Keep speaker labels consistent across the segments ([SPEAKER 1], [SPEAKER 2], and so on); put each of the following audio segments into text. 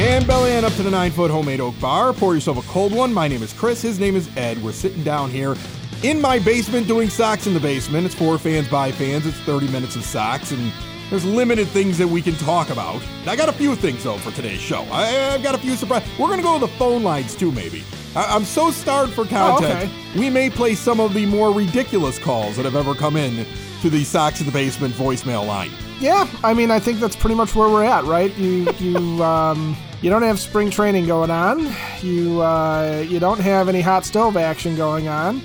[SPEAKER 1] And belly up to the nine foot homemade oak bar. Pour yourself a cold one. My name is Chris. His name is Ed. We're sitting down here in my basement doing Sox in the basement. It's for fans by fans. It's 30 minutes of Sox, and there's limited things that we can talk about. I got a few things though for today's show. I, have got a few surprises. We're gonna go to the phone lines too, maybe. I, am so starved for content. Oh, okay. We may play some of the more ridiculous calls that have ever come in to the Sox in the basement voicemail line.
[SPEAKER 2] Yeah, I mean, I think that's pretty much where we're at, right? You you um, you don't have spring training going on. You uh, you don't have any hot stove action going on.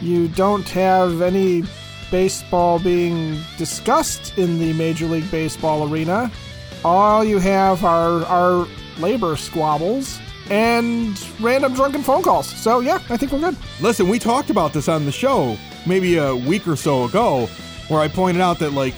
[SPEAKER 2] You don't have any baseball being discussed in the Major League Baseball arena. All you have are are labor squabbles and random drunken phone calls. So yeah, I think we're good.
[SPEAKER 1] Listen, we talked about this on the show maybe a week or so ago, where I pointed out that like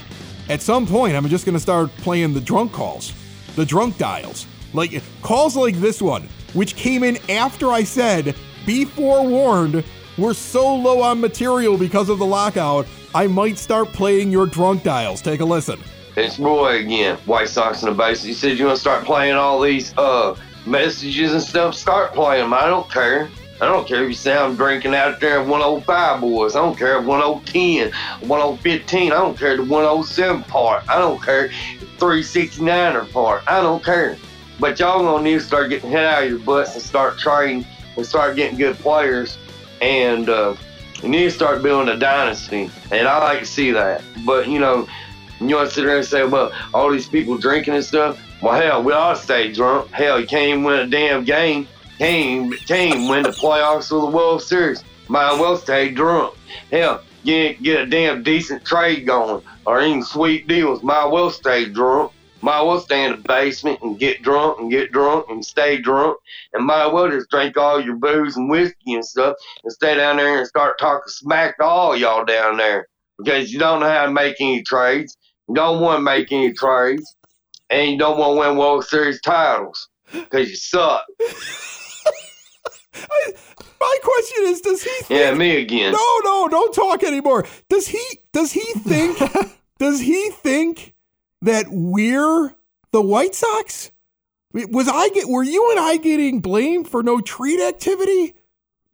[SPEAKER 1] at some point, I'm just going to start playing the drunk calls, the drunk dials. Like calls like this one, which came in after I said, be forewarned, we're so low on material because of the lockout, I might start playing your drunk dials. Take a listen.
[SPEAKER 3] It's Roy again, White Sox in the base. He said you want to start playing all these uh messages and stuff. Start playing them. I don't care. I don't care if you I'm drinking out there at 105 boys. I don't care if 1010, 1015. I don't care the 107 part. I don't care the 369er part. I don't care. But y'all gonna need to start getting head out of your butts and start training and start getting good players. And uh, you need to start building a dynasty. And I like to see that. But you know, you want to sit there and say, well, all these people drinking and stuff. Well, hell, we all stay drunk. Hell, you can't even win a damn game Came, came win the playoffs or the World Series. Might well stay drunk. Hell, get get a damn decent trade going or even sweet deals. Might well stay drunk. Might well stay in the basement and get drunk and get drunk and stay drunk. And might well just drink all your booze and whiskey and stuff and stay down there and start talking smack to all y'all down there. Because you don't know how to make any trades. You don't want to make any trades. And you don't want to win World Series titles. Because you suck.
[SPEAKER 1] I, my question is, does he? Think,
[SPEAKER 3] yeah, me again.
[SPEAKER 1] No, no, don't talk anymore. Does he? Does he think? does he think that we're the White Sox? Was I get? Were you and I getting blamed for no trade activity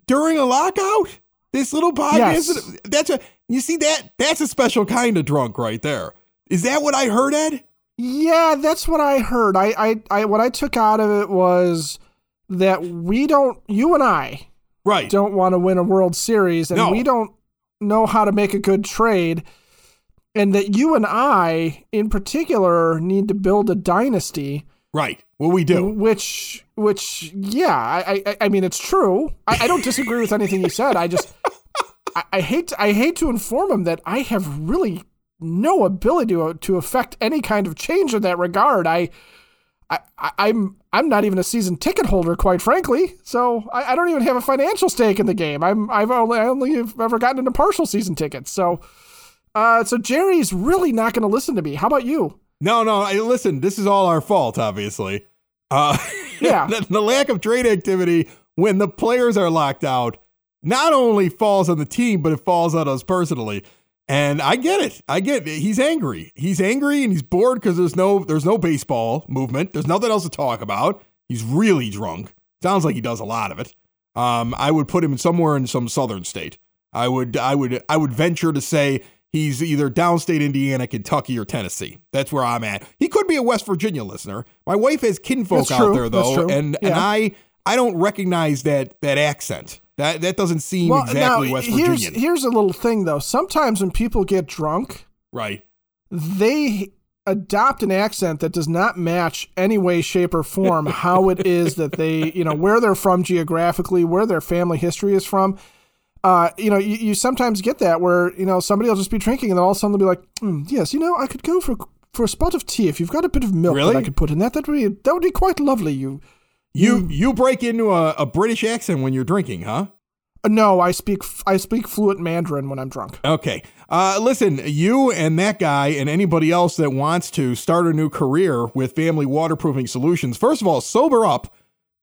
[SPEAKER 1] during a lockout? This little podcast. Yes. That's a. You see that? That's a special kind of drunk right there. Is that what I heard, Ed?
[SPEAKER 2] Yeah, that's what I heard. I, I, I what I took out of it was that we don't, you and I,
[SPEAKER 1] right,
[SPEAKER 2] don't want to win a World Series, and no. we don't know how to make a good trade, and that you and I, in particular, need to build a dynasty.
[SPEAKER 1] Right. Well, we do.
[SPEAKER 2] Which, which, yeah, I, I, I mean, it's true. I, I don't disagree with anything you said. I just, I, I hate, to, I hate to inform him that I have really no ability to to affect any kind of change in that regard. I, I, I am I'm not even a season ticket holder, quite frankly. So I, I, don't even have a financial stake in the game. I'm I've only I only have ever gotten into partial season tickets. So, uh, so Jerry's really not going to listen to me. How about you?
[SPEAKER 1] No, no. I, listen, this is all our fault, obviously. Uh, yeah, the, the lack of trade activity when the players are locked out not only falls on the team, but it falls on us personally. And I get it. I get it. He's angry. He's angry and he's bored because there's no there's no baseball movement. There's nothing else to talk about. He's really drunk. Sounds like he does a lot of it. Um, I would put him somewhere in some southern state. I would I would I would venture to say he's either downstate Indiana, Kentucky, or Tennessee. That's where I'm at. He could be a West Virginia listener. My wife has kinfolk out there though, and yeah. and I I don't recognize that that accent. That that doesn't seem well, exactly now, West
[SPEAKER 2] here's, Here's a little thing though. Sometimes when people get drunk,
[SPEAKER 1] right,
[SPEAKER 2] they adopt an accent that does not match any way, shape, or form how it is that they, you know, where they're from geographically, where their family history is from. Uh, you know, you, you sometimes get that where you know somebody will just be drinking and then all of a sudden they'll be like, mm, "Yes, you know, I could go for for a spot of tea if you've got a bit of milk really? that I could put in that. That would be that would be quite lovely. You
[SPEAKER 1] you you break into a, a British accent when you're drinking, huh?
[SPEAKER 2] No, I speak I speak fluent Mandarin when I'm drunk.
[SPEAKER 1] Okay. Uh, listen, you and that guy and anybody else that wants to start a new career with Family Waterproofing Solutions, first of all, sober up.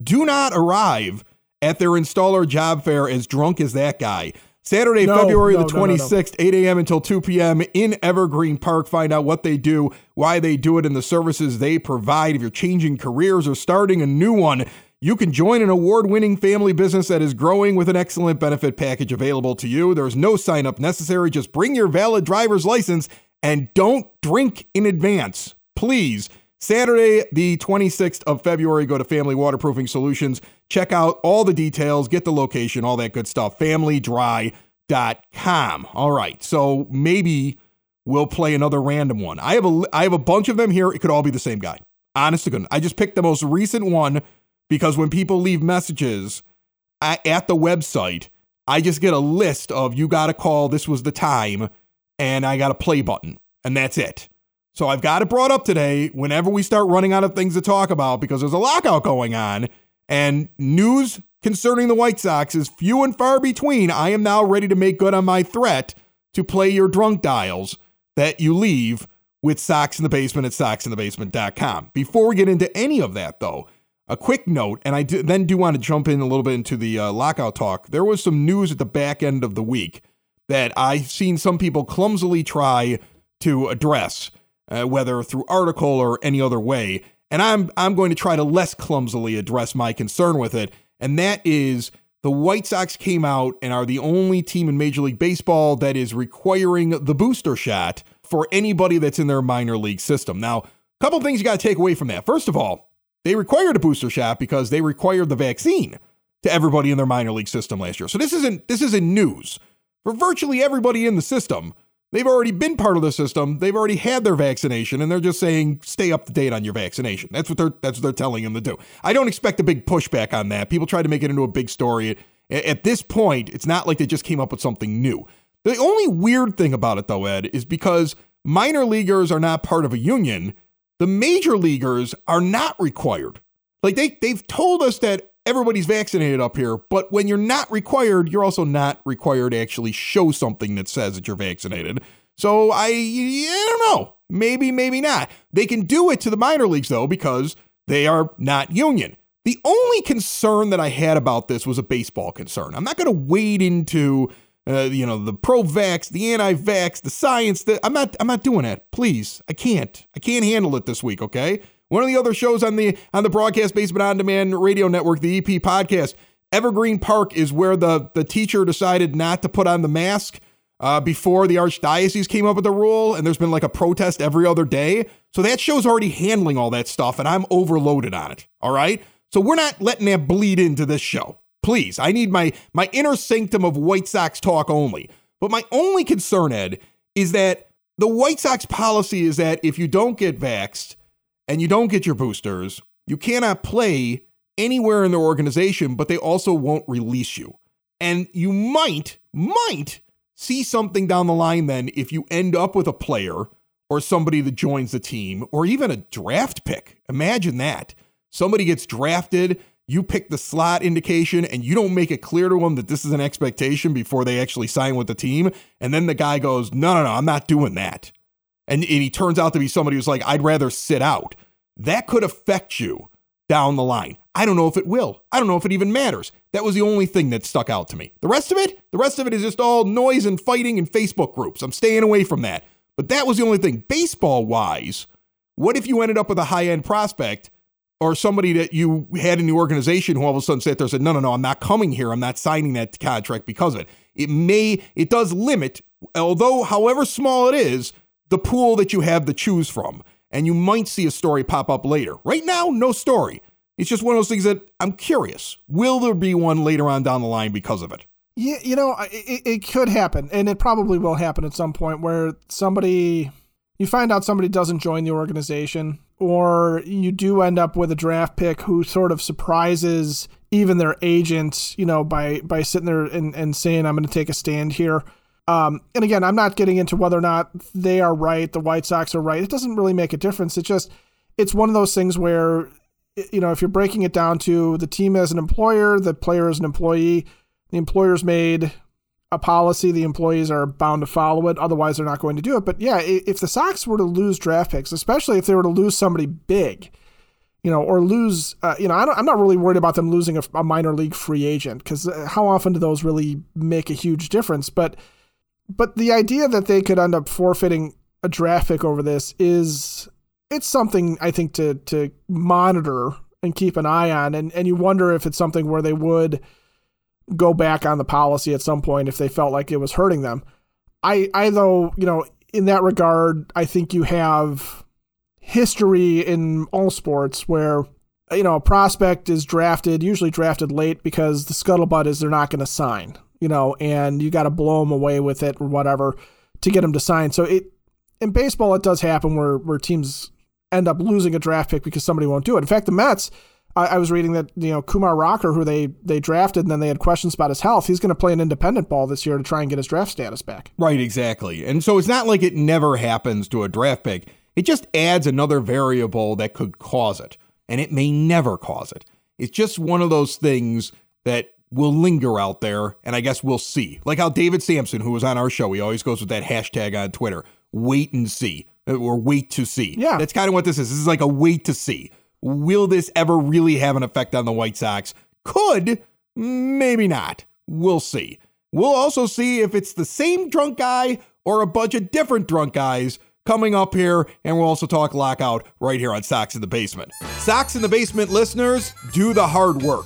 [SPEAKER 1] Do not arrive at their installer job fair as drunk as that guy. Saturday, no, February no, the 26th, no, 8 a.m. until 2 p.m. in Evergreen Park. Find out what they do, why they do it, and the services they provide. If you're changing careers or starting a new one, you can join an award winning family business that is growing with an excellent benefit package available to you. There's no sign up necessary. Just bring your valid driver's license and don't drink in advance. Please. Saturday, the 26th of February, go to Family Waterproofing Solutions. Check out all the details, get the location, all that good stuff. FamilyDry.com. All right. So maybe we'll play another random one. I have a I have a bunch of them here. It could all be the same guy. Honest to goodness. I just picked the most recent one because when people leave messages at the website, I just get a list of you got to call, this was the time, and I got a play button, and that's it. So I've got it brought up today whenever we start running out of things to talk about because there's a lockout going on and news concerning the White Sox is few and far between. I am now ready to make good on my threat to play your drunk dials that you leave with Sox in the Basement at soxinthebasement.com. Before we get into any of that, though, a quick note, and I then do want to jump in a little bit into the uh, lockout talk. There was some news at the back end of the week that I've seen some people clumsily try to address, uh, whether through article or any other way. And I'm I'm going to try to less clumsily address my concern with it, and that is the White Sox came out and are the only team in Major League Baseball that is requiring the booster shot for anybody that's in their minor league system. Now, a couple things you got to take away from that. First of all, they required a booster shot because they required the vaccine to everybody in their minor league system last year. So this isn't this isn't news. For virtually everybody in the system, they've already been part of the system. They've already had their vaccination, and they're just saying stay up to date on your vaccination. That's what they're that's what they're telling them to do. I don't expect a big pushback on that. People try to make it into a big story. At this point, it's not like they just came up with something new. The only weird thing about it, though, Ed, is because minor leaguers are not part of a union the major leaguers are not required. Like they they've told us that everybody's vaccinated up here, but when you're not required, you're also not required to actually show something that says that you're vaccinated. So I, I don't know. Maybe, maybe not. They can do it to the minor leagues though because they are not union. The only concern that I had about this was a baseball concern. I'm not going to wade into uh, you know, the pro-vax, the anti-vax, the science. The, I'm not. I'm not doing it. Please, I can't. I can't handle it this week. Okay. One of the other shows on the on the broadcast basement on demand radio network, the EP podcast, Evergreen Park is where the the teacher decided not to put on the mask uh, before the archdiocese came up with the rule, and there's been like a protest every other day. So that show's already handling all that stuff, and I'm overloaded on it. All right. So we're not letting that bleed into this show. Please, I need my my inner sanctum of White Sox talk only. But my only concern, Ed, is that the White Sox policy is that if you don't get vaxxed and you don't get your boosters, you cannot play anywhere in their organization, but they also won't release you. And you might, might see something down the line then if you end up with a player or somebody that joins the team or even a draft pick. Imagine that. Somebody gets drafted you pick the slot indication and you don't make it clear to them that this is an expectation before they actually sign with the team. And then the guy goes, no, no, no, I'm not doing that. And, and he turns out to be somebody who's like, I'd rather sit out. That could affect you down the line. I don't know if it will. I don't know if it even matters. That was the only thing that stuck out to me. The rest of it, the rest of it is just all noise and fighting and Facebook groups. I'm staying away from that. But that was the only thing. Baseball wise, what if you ended up with a high end prospect or somebody that you had in the organization who all of a sudden sat there and said, no, no, no, I'm not coming here. I'm not signing that contract because of it. It may, it does limit, although however small it is, the pool that you have to choose from. And you might see a story pop up later. Right now, no story. It's just one of those things that I'm curious. Will there be one later on down the line because of it?
[SPEAKER 2] Yeah, you know, it, it could happen, and it probably will happen at some point where somebody, you find out somebody doesn't join the organization or you do end up with a draft pick who sort of surprises even their agent, you know, by by sitting there and, and saying, I'm going to take a stand here. Um, and again, I'm not getting into whether or not they are right, the White Sox are right. It doesn't really make a difference. It's just, it's one of those things where, you know, if you're breaking it down to the team as an employer, the player as an employee, the employers made a policy, the employees are bound to follow it. Otherwise, they're not going to do it. But yeah, if the Sox were to lose draft picks, especially if they were to lose somebody big, you know, or lose, uh, you know, I am not really worried about them losing a, a minor league free agent because uh, how often do those really make a huge difference? But, but the idea that they could end up forfeiting a draft pick over this is, it's something I think to to monitor and keep an eye on, and and you wonder if it's something where they would go back on the policy at some point if they felt like it was hurting them. I, I though, you know, in that regard, I think you have history in all sports where, you know, a prospect is drafted, usually drafted late because the scuttlebutt is they're not going to sign, you know, and you got to blow them away with it or whatever to get them to sign. So it, in baseball, it does happen where, where teams end up losing a draft pick because somebody won't do it. In fact, the Mets, I, I, was reading that you know Kumar Rocker, who they they drafted, and then they had questions about his health. He's going to play an independent ball this year to try and get his draft status back.
[SPEAKER 1] Right, exactly. And so it's not like it never happens to a draft pick. It just adds another variable that could cause it, and it may never cause it. It's just one of those things that will linger out there, and I guess we'll see. Like how David Samson, who was on our show, he always goes with that hashtag on Twitter, wait and see, uh, or wait to see.
[SPEAKER 2] Yeah.
[SPEAKER 1] That's kind of what this is. This is like a wait to see. Will this ever really have an effect on the White Sox? Could, maybe not. We'll see. We'll also see if it's the same drunk guy or a bunch of different drunk guys coming up here, and we'll also talk lockout right here on Sox in the Basement. Sox in the Basement listeners, do the hard work.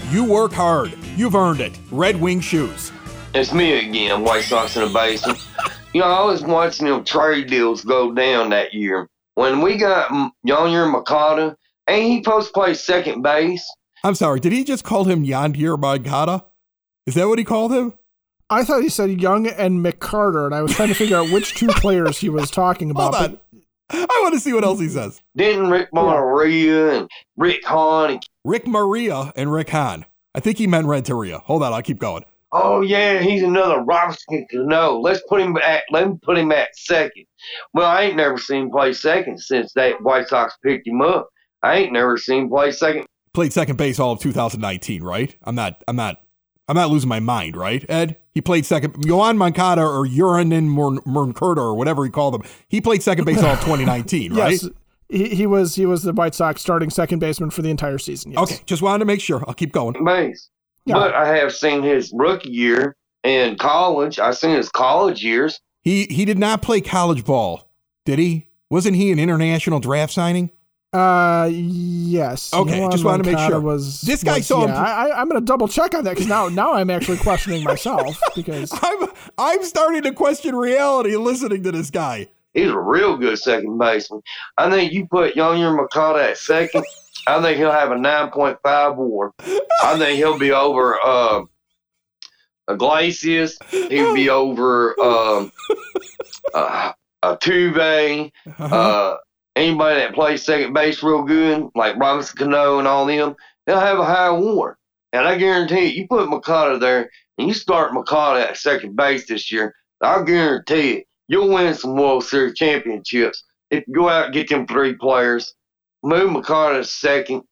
[SPEAKER 1] You work hard. You've earned it. Red Wing Shoes.
[SPEAKER 3] It's me again, White Sox in the basement. you know, I was watching them trade deals go down that year when we got mm, Yonder Makata, ain't he supposed to play second base?
[SPEAKER 1] I'm sorry, did he just call him Yandir Makata? Is that what he called him?
[SPEAKER 2] I thought he said Young and McCarter, and I was trying to figure out which two players he was talking about.
[SPEAKER 1] Hold on. I want to see what else he says.
[SPEAKER 3] Didn't Rick Maria and Rick Hahn? And-
[SPEAKER 1] Rick Maria and Rick Hahn. I think he meant Renteria. Hold on, I'll keep going.
[SPEAKER 3] Oh yeah, he's another Robinson Cano. Let's put him at let me put him at second. Well, I ain't never seen him play second since that White Sox picked him up. I ain't never seen him play second.
[SPEAKER 1] Played second base all of 2019, right? I'm not I'm not I'm not losing my mind, right, Ed? He played second. Yoan Moncada or Uranin Merncurta or whatever he called him. He played second base all of 2019, right?
[SPEAKER 2] yes. He, he was he was the White Sox starting second baseman for the entire season. Yes.
[SPEAKER 1] Okay, just wanted to make sure. I'll keep going.
[SPEAKER 3] Base. Yeah. But I have seen his rookie year in college. I've seen his college years.
[SPEAKER 1] He he did not play college ball, did he? Wasn't he an international draft signing?
[SPEAKER 2] Uh, yes.
[SPEAKER 1] Okay, just wanted to make sure.
[SPEAKER 2] Was
[SPEAKER 1] this guy
[SPEAKER 2] was,
[SPEAKER 1] saw
[SPEAKER 2] yeah,
[SPEAKER 1] him?
[SPEAKER 2] I, am going to double check on that because now now I'm actually questioning myself because
[SPEAKER 1] I'm I'm starting to question reality listening to this guy.
[SPEAKER 3] He's a real good second baseman. I think you put Yonder Makata at second. I think he'll have a 9.5 WAR. I think he'll be over uh, Iglesias. He'll be over um, uh, a Tuve. Uh-huh. Uh, anybody that plays second base real good, like Robinson Cano and all them, they'll have a high WAR. And I guarantee you, you put Makata there and you start Makata at second base this year, I guarantee you, you'll win some World Series championships if you go out and get them three players move Makata second,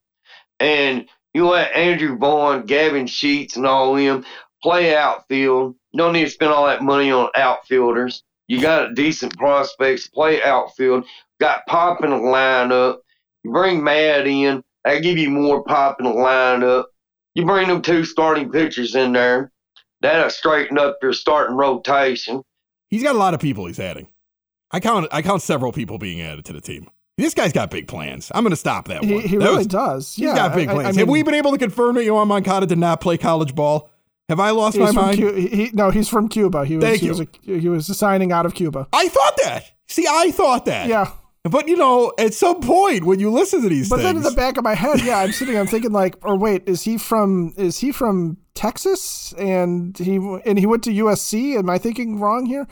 [SPEAKER 3] and you let Andrew Vaughn, Gavin Sheets, and all them play outfield. You don't need to spend all that money on outfielders. You got decent prospects, play outfield. Got pop in the lineup. You bring Matt in, I give you more pop in the lineup. You bring them two starting pitchers in there. That'll straighten up your starting rotation.
[SPEAKER 1] He's got a lot of people he's adding. I count I count several people being added to the team. This guy's got big plans. I'm going to stop that
[SPEAKER 2] he,
[SPEAKER 1] one.
[SPEAKER 2] He,
[SPEAKER 1] that
[SPEAKER 2] really was, does.
[SPEAKER 1] He's yeah, got big plans. I, I mean, Have we been able to confirm that Yoan Moncada did not play college ball? Have I lost my mind?
[SPEAKER 2] Cu- he, no, he's from Cuba. He was,
[SPEAKER 1] Thank
[SPEAKER 2] he
[SPEAKER 1] you.
[SPEAKER 2] was a, he was signing out of Cuba.
[SPEAKER 1] I thought that. See, I thought that.
[SPEAKER 2] Yeah.
[SPEAKER 1] But you know, at some point when you listen to these
[SPEAKER 2] but
[SPEAKER 1] things,
[SPEAKER 2] then in the back of my head, yeah, I'm sitting, I'm thinking like, or wait, is he from is he from Texas? And he and he went to USC. Am I thinking wrong here?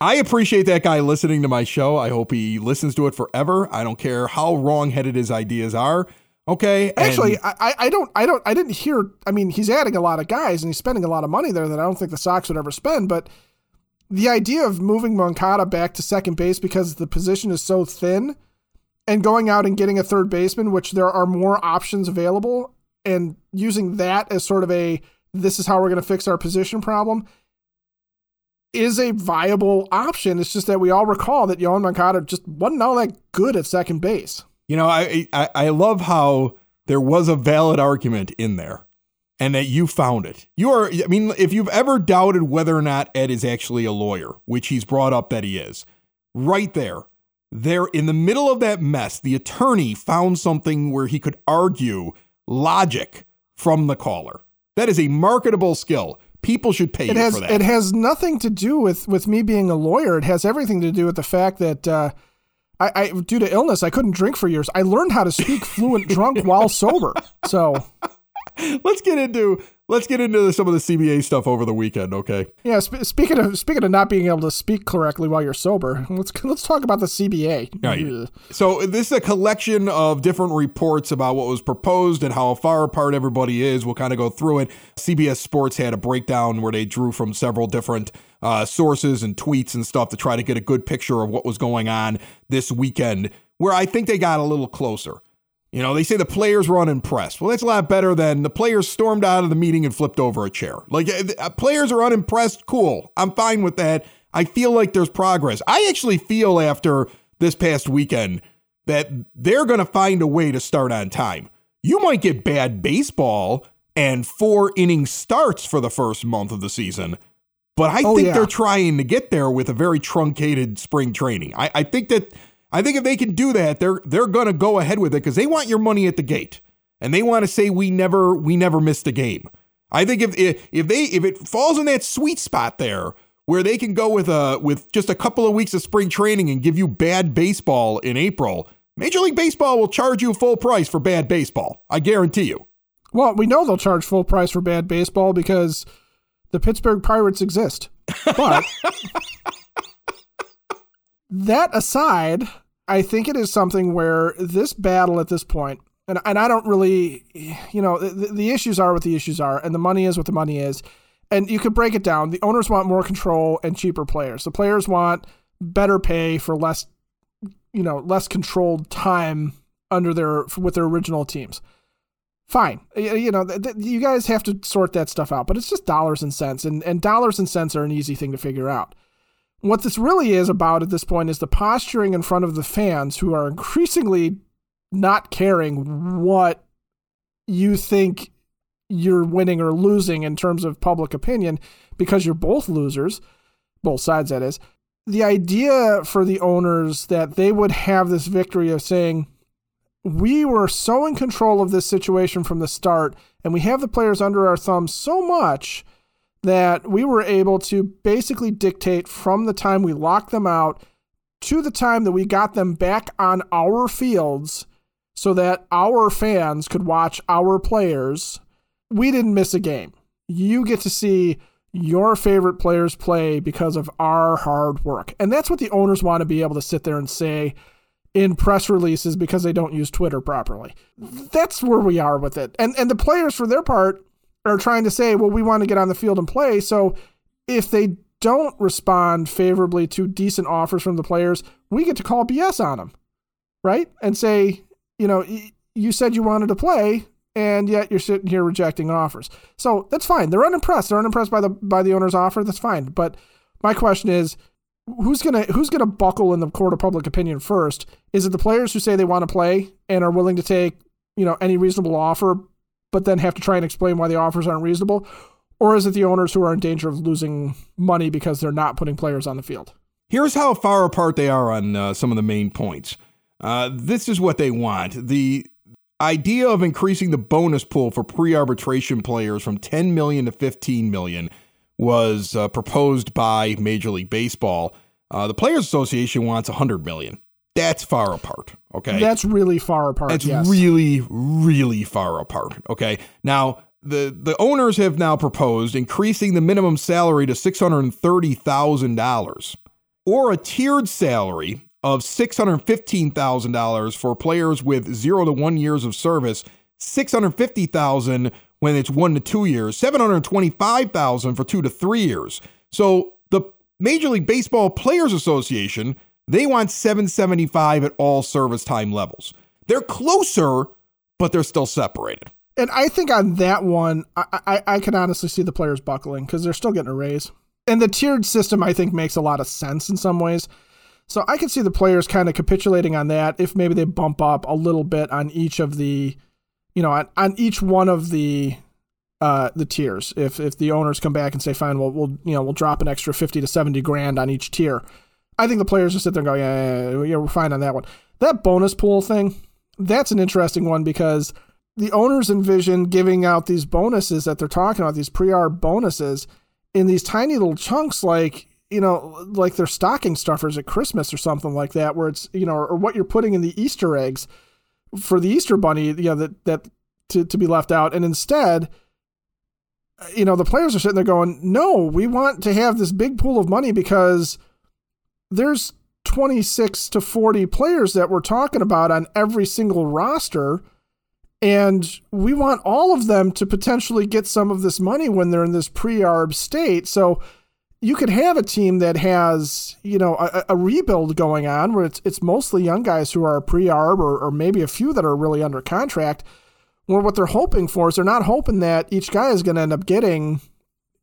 [SPEAKER 1] I appreciate that guy listening to my show. I hope he listens to it forever. I don't care how wrong-headed his ideas are. Okay.
[SPEAKER 2] Actually, and, I, I don't I don't I didn't hear. I mean, he's adding a lot of guys and he's spending a lot of money there that I don't think the Sox would ever spend. But the idea of moving Moncada back to second base because the position is so thin, and going out and getting a third baseman, which there are more options available, and using that as sort of a this is how we're going to fix our position problem is a viable option. It's just that we all recall that Yoan Moncada just wasn't all that good at second base.
[SPEAKER 1] You know, I, I I love how there was a valid argument in there and that you found it. You are I mean, if you've ever doubted whether or not Ed is actually a lawyer, which he's brought up that he is, right there. There in the middle of that mess, the attorney found something where he could argue logic from the caller. That is a marketable skill. People should pay
[SPEAKER 2] it
[SPEAKER 1] you
[SPEAKER 2] has,
[SPEAKER 1] for that.
[SPEAKER 2] It has nothing to do with with me being a lawyer. It has everything to do with the fact that uh, I, I, due to illness, I couldn't drink for years. I learned how to speak fluent drunk while sober. So
[SPEAKER 1] let's get into let's get into some of the CBA stuff over the weekend, okay?
[SPEAKER 2] Yeah. Sp- speaking of speaking of not being able to speak correctly while you're sober, let's let's talk about the CBA.
[SPEAKER 1] Right. So this is a collection of different reports about what was proposed and how far apart everybody is. We'll kind of go through it. CBS Sports had a breakdown where they drew from several different uh, sources and tweets and stuff to try to get a good picture of what was going on this weekend. Where I think they got a little closer. You know, they say the players were unimpressed. Well, that's a lot better than the players stormed out of the meeting and flipped over a chair. Like, uh, players are unimpressed. Cool. I'm fine with that. I feel like there's progress. I actually feel after this past weekend that they're going to find a way to start on time. You might get bad baseball and four inning starts for the first month of the season, but I oh, think yeah. they're trying to get there with a very truncated spring training. I, I think that I think if they can do that, they're they're going to go ahead with it because they want your money at the gate, and they want to say we never we never missed a game. I think if if they if it falls in that sweet spot there where they can go with a with just a couple of weeks of spring training and give you bad baseball in April, Major League Baseball will charge you full price for bad baseball. I guarantee you.
[SPEAKER 2] Well, we know they'll charge full price for bad baseball because the Pittsburgh Pirates exist. But that aside, I think it is something where this battle at this point, and, and I don't really, you know, the, the issues are what the issues are, and the money is what the money is. And you could break it down. The owners want more control and cheaper players. The players want better pay for less, you know, less controlled time under their with their original teams. Fine, you know, th- th- you guys have to sort that stuff out, but it's just dollars and cents, and and dollars and cents are an easy thing to figure out. What this really is about at this point is the posturing in front of the fans who are increasingly not caring what you think you're winning or losing in terms of public opinion because you're both losers, both sides, that is. The idea for the owners that they would have this victory of saying, we were so in control of this situation from the start, and we have the players under our thumbs so much that we were able to basically dictate from the time we locked them out to the time that we got them back on our fields so that our fans could watch our players. We didn't miss a game. You get to see your favorite players play because of our hard work. And that's what the owners want to be able to sit there and say in press releases because they don't use Twitter properly. That's where we are with it. And and the players for their part are trying to say, well, we want to get on the field and play. So if they don't respond favorably to decent offers from the players, we get to call BS on them, right? And say, you know, you said you wanted to play, and yet you're sitting here rejecting offers. So that's fine. They're unimpressed. They're unimpressed by the by the owner's offer. That's fine. But my question is, who's gonna who's gonna buckle in the court of public opinion first? Is it the players who say they want to play and are willing to take you know any reasonable offer but then have to try and explain why the offers aren't reasonable? Or is it the owners who are in danger of losing money because they're not putting players on the field?
[SPEAKER 1] Here's how far apart they are on uh, some of the main points. Uh, this is what they want. The idea of increasing the bonus pool for pre-arbitration players from 10 million to 15 million was uh, proposed by Major League Baseball. Uh, the Players Association wants 100 million. That's far apart. Okay.
[SPEAKER 2] That's really far apart.
[SPEAKER 1] That's
[SPEAKER 2] yes.
[SPEAKER 1] really, really far apart. Okay. Now, the, the owners have now proposed increasing the minimum salary to $630,000 or a tiered salary of $615,000 for players with zero to one years of service, 650,000 when it's one to two years, 725,000 for two to three years. So the Major League Baseball Players Association, they want 775 at all service time levels. They're closer, but they're still separated.
[SPEAKER 2] And I think on that one, I, I, I can honestly see the players buckling because they're still getting a raise. And the tiered system, I think, makes a lot of sense in some ways. So I can see the players kind of capitulating on that if maybe they bump up a little bit on each of the, you know, on, on each one of the uh, the tiers. If if the owners come back and say, fine, well we'll you know we'll drop an extra fifty to seventy grand on each tier, I think the players will sit there and go, yeah, yeah, yeah, we're fine on that one. That bonus pool thing, that's an interesting one because the owners envision giving out these bonuses that they're talking about, these pre-arb bonuses in these tiny little chunks like you know like they're stocking stuffers at christmas or something like that where it's you know or, what you're putting in the easter eggs for the easter bunny you know that that to, to be left out and instead you know the players are sitting there going no we want to have this big pool of money because there's 26 to 40 players that we're talking about on every single roster and we want all of them to potentially get some of this money when they're in this pre-arb state. So you could have a team that has, you know, a, a, rebuild going on where it's it's mostly young guys who are pre-arb or, or maybe a few that are really under contract. Where what they're hoping for is they're not hoping that each guy is going to end up getting,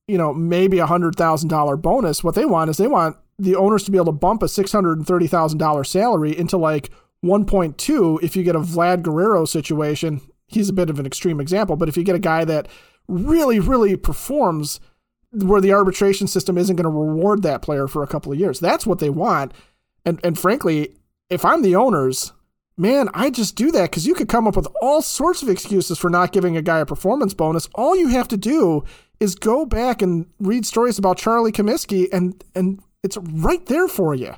[SPEAKER 2] you know, maybe a hundred thousand dollar bonus. What they want is they want the owners to be able to bump a six hundred and thirty thousand dollar salary into like 1.2 if you get a Vlad Guerrero situation he's a bit of an extreme example, but if you get a guy that really, really performs where the arbitration system isn't going to reward that player for a couple of years, that's what they want. And and frankly, if I'm the owners, man, I just do that because you could come up with all sorts of excuses for not giving a guy a performance bonus. All you have to do is go back and read stories about Charlie Comiskey, and and it's right there for you.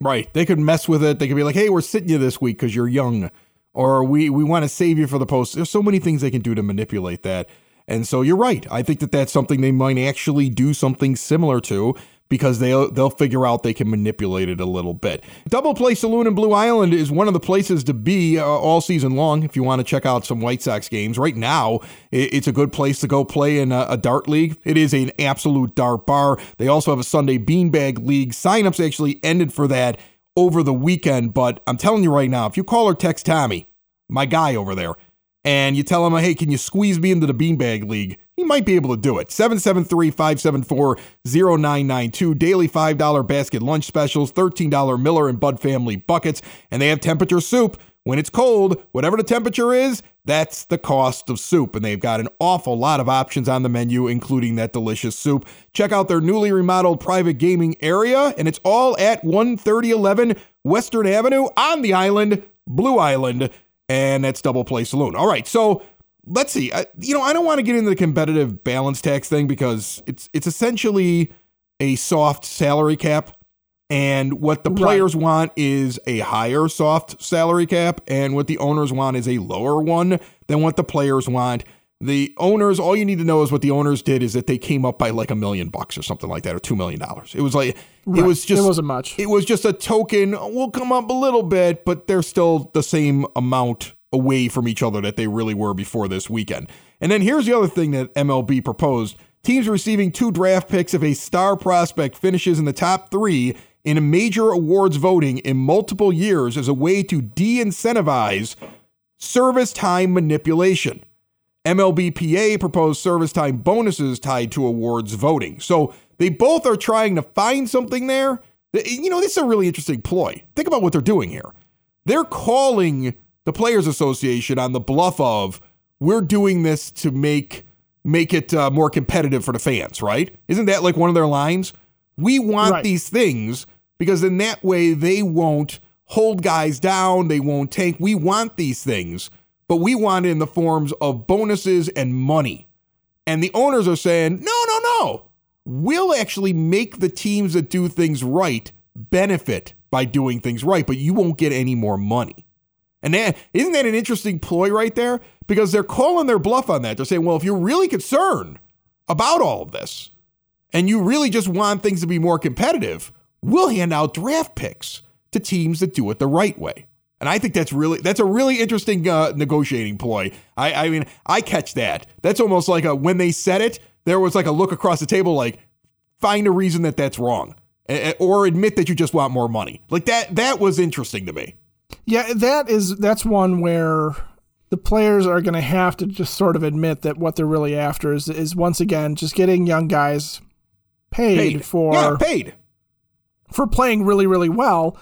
[SPEAKER 1] Right. They could mess with it. They could be like, "Hey, we're sitting you this week because you're young." or we we want to save you for the post. There's so many things they can do to manipulate that. And so you're right. I think that that's something they might actually do something similar to because they'll they'll figure out they can manipulate it a little bit. Double Play Saloon in Blue Island is one of the places to be uh, all season long if you want to check out some White Sox games. Right now, it's a good place to go play in a, a dart league. It is an absolute dart bar. They also have a Sunday beanbag league. Signups actually ended for that over the weekend, but I'm telling you right now, if you call or text Tommy, my guy over there, and you tell him, hey, can you squeeze me into the beanbag league? He might be able to do it. 773 574 0992. Daily $5 basket lunch specials, $13 Miller and Bud family buckets, and they have temperature soup. When it's cold, whatever the temperature is, that's the cost of soup. And they've got an awful lot of options on the menu, including that delicious soup. Check out their newly remodeled private gaming area, and it's all at 13011 Western Avenue on the island, Blue Island, and that's Double Play Saloon. All right, so let's see. I, you know, I don't want to get into the competitive balance tax thing because it's it's essentially a soft salary cap and what the players right. want is a higher soft salary cap, and what the owners want is a lower one than what the players want. The owners, all you need to know is what the owners did is that they came up by like a million bucks or something like that, or two million dollars. It was like right. it was just
[SPEAKER 2] it wasn't much.
[SPEAKER 1] It was just a token. Oh, we'll come up a little bit, but they're still the same amount away from each other that they really were before this weekend. And then here's the other thing that MLB proposed: teams receiving two draft picks if a star prospect finishes in the top three in a major awards voting in multiple years as a way to de incentivize service time manipulation. MLBPA proposed service time bonuses tied to awards voting. So they both are trying to find something there. You know, this is a really interesting ploy. Think about what they're doing here. They're calling the Players Association on the bluff of, we're doing this to make make it uh, more competitive for the fans, right? Isn't that like one of their lines? We want right. these things because in that way they won't hold guys down, they won't tank. We want these things, but we want it in the forms of bonuses and money. And the owners are saying, no, no, no. We'll actually make the teams that do things right benefit by doing things right, but you won't get any more money. And that, isn't that an interesting ploy right there? Because they're calling their bluff on that. They're saying, well, if you're really concerned about all of this and you really just want things to be more competitive, we'll hand out draft picks to teams that do it the right way. And I think that's really that's a really interesting uh, negotiating ploy. I, I mean, I catch that. That's almost like a when they said it, there was like a look across the table, like find a reason that that's wrong, or admit that you just want more money. Like that. That was interesting to me.
[SPEAKER 2] Yeah, that is that's one where the players are going to have to just sort of admit that what they're really after is is once again just getting young guys paid, paid. for
[SPEAKER 1] yeah, paid
[SPEAKER 2] for playing really really well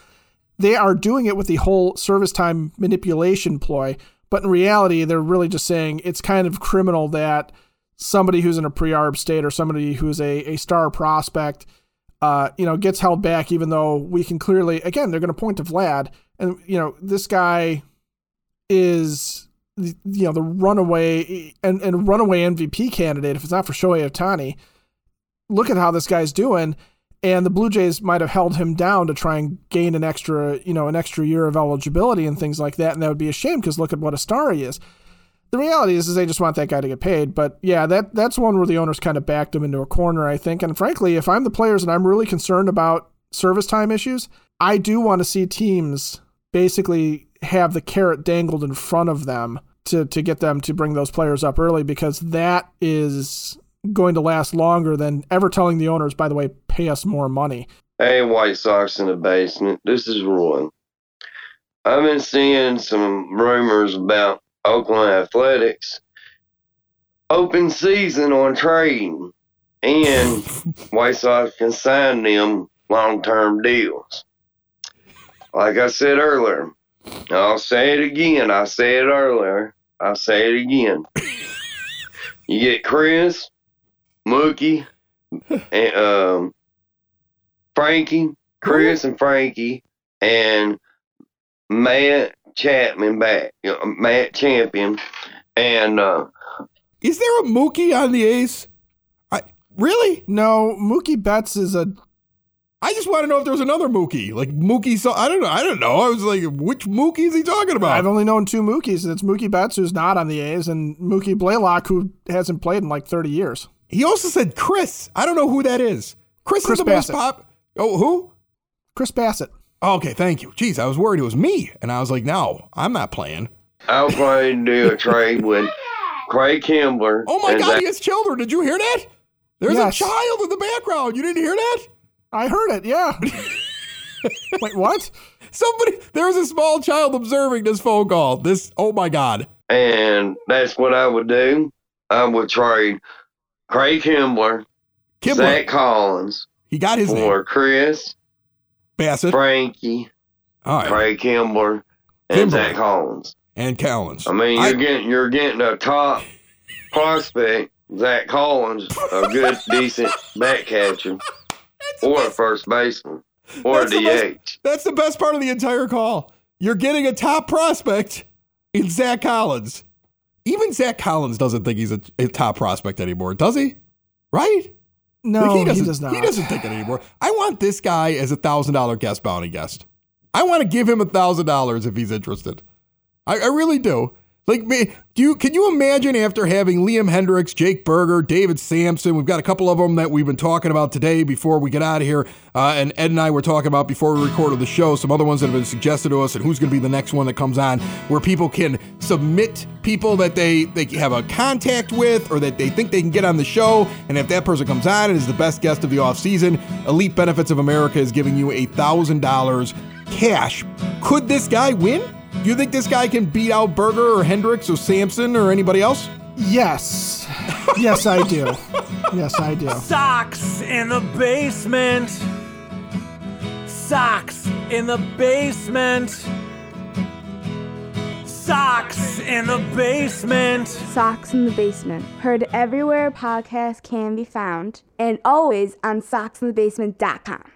[SPEAKER 2] they are doing it with the whole service time manipulation ploy, but in reality, they're really just saying it's kind of criminal that somebody who's in a pre-arb state or somebody who's a, a star prospect, uh, you know, gets held back, even though we can clearly, again, they're going to point to Vlad, and you know, this guy is you know the runaway and, and runaway MVP candidate if it's not for Shohei Ohtani. Look at how this guy's doing, and the Blue Jays might have held him down to try and gain an extra, you know, an extra year of eligibility and things like that, and that would be a shame because look at what a star he is. The reality is, is they just want that guy to get paid. But yeah, that that's one where the owners kind of backed him into a corner, I think. And frankly, if I'm the players and I'm really concerned about service time issues, I do want to see teams basically have the carrot dangled in front of them to to get them to bring those players up early because that is going to last longer than ever telling the owners, by the way, pay us more money.
[SPEAKER 3] Hey, White Sox in the basement. This is Roy. I've been seeing some rumors about Oakland Athletics open season on trading, and White Sox can sign them long term deals. Like I said earlier, I'll say it again. I said it earlier. I'll say it again. You get Chris, Mookie, and um, Frankie, Chris, and Frankie, and Matt Chapman back, you know, Matt Champion, and uh,
[SPEAKER 1] is there a Mookie on the A's? I really
[SPEAKER 2] no. Mookie Betts is a.
[SPEAKER 1] I just want to know if there's another Mookie, like Mookie. So I don't know. I don't know. I was like, which Mookie is he talking about?
[SPEAKER 2] I've only known two Mookies, and it's Mookie Betts, who's not on the A's, and Mookie Blaylock, who hasn't played in like 30 years.
[SPEAKER 1] He also said Chris. I don't know who that is. Chris, Chris is the Bassitt. most pop. Oh, who?
[SPEAKER 2] Chris Bassitt.
[SPEAKER 1] Oh, okay, thank you. Jeez, I was worried it was me, and I was like, no, I'm not playing.
[SPEAKER 3] I'll probably do a trade with Craig Kimbler.
[SPEAKER 1] Oh my God, that- he has children. Did you hear that? There's yes. a child in the background. You didn't hear that?
[SPEAKER 2] I heard it. Yeah. Wait, what?
[SPEAKER 1] Somebody, there's a small child observing this phone call. This, oh my God.
[SPEAKER 3] And that's what I would do. I would trade Craig Kimbrel, Kimbrel. Zach Collins.
[SPEAKER 1] He got his
[SPEAKER 3] for
[SPEAKER 1] name.
[SPEAKER 3] Chris
[SPEAKER 1] Bassitt,
[SPEAKER 3] Frankie, All right. Craig Kimbrel, and Kimbrel. Zach Collins.
[SPEAKER 1] And Collins.
[SPEAKER 3] I mean, you're I, getting you're getting a top prospect, Zach Collins, a good decent back catcher, or a first baseman, or that's a DH.
[SPEAKER 1] Best, that's the best part of the entire call. You're getting a top prospect in Zach Collins. Even Zach Collins doesn't think he's a, a top prospect anymore, does he? Right?
[SPEAKER 2] No, like he, doesn't, he does not.
[SPEAKER 1] He doesn't think it anymore. I want this guy as a thousand dollar guest bounty guest. I want to give him a thousand dollars if he's interested. I, I really do. Like, me, do you can you imagine after having Liam Hendriks, Jake Burger, David Samson? We've got a couple of them that we've been talking about today before we get out of here, uh, and Ed and I were talking about before we recorded the show. Some other ones that have been suggested to us, and who's going to be the next one that comes on, where people can submit people that they they have a contact with or that they think they can get on the show, and if that person comes on and is the best guest of the off season, Elite Benefits of America is giving you a thousand dollars cash. Could this guy win? Do you think this guy can beat out Burger or Hendriks or Samson or anybody else?
[SPEAKER 2] Yes. Yes, I do. yes, I do.
[SPEAKER 4] Sox in the basement. Sox in the basement. Sox in the basement.
[SPEAKER 5] Sox in the Basement. Heard everywhere podcasts can be found and always on soxinthebasement.com.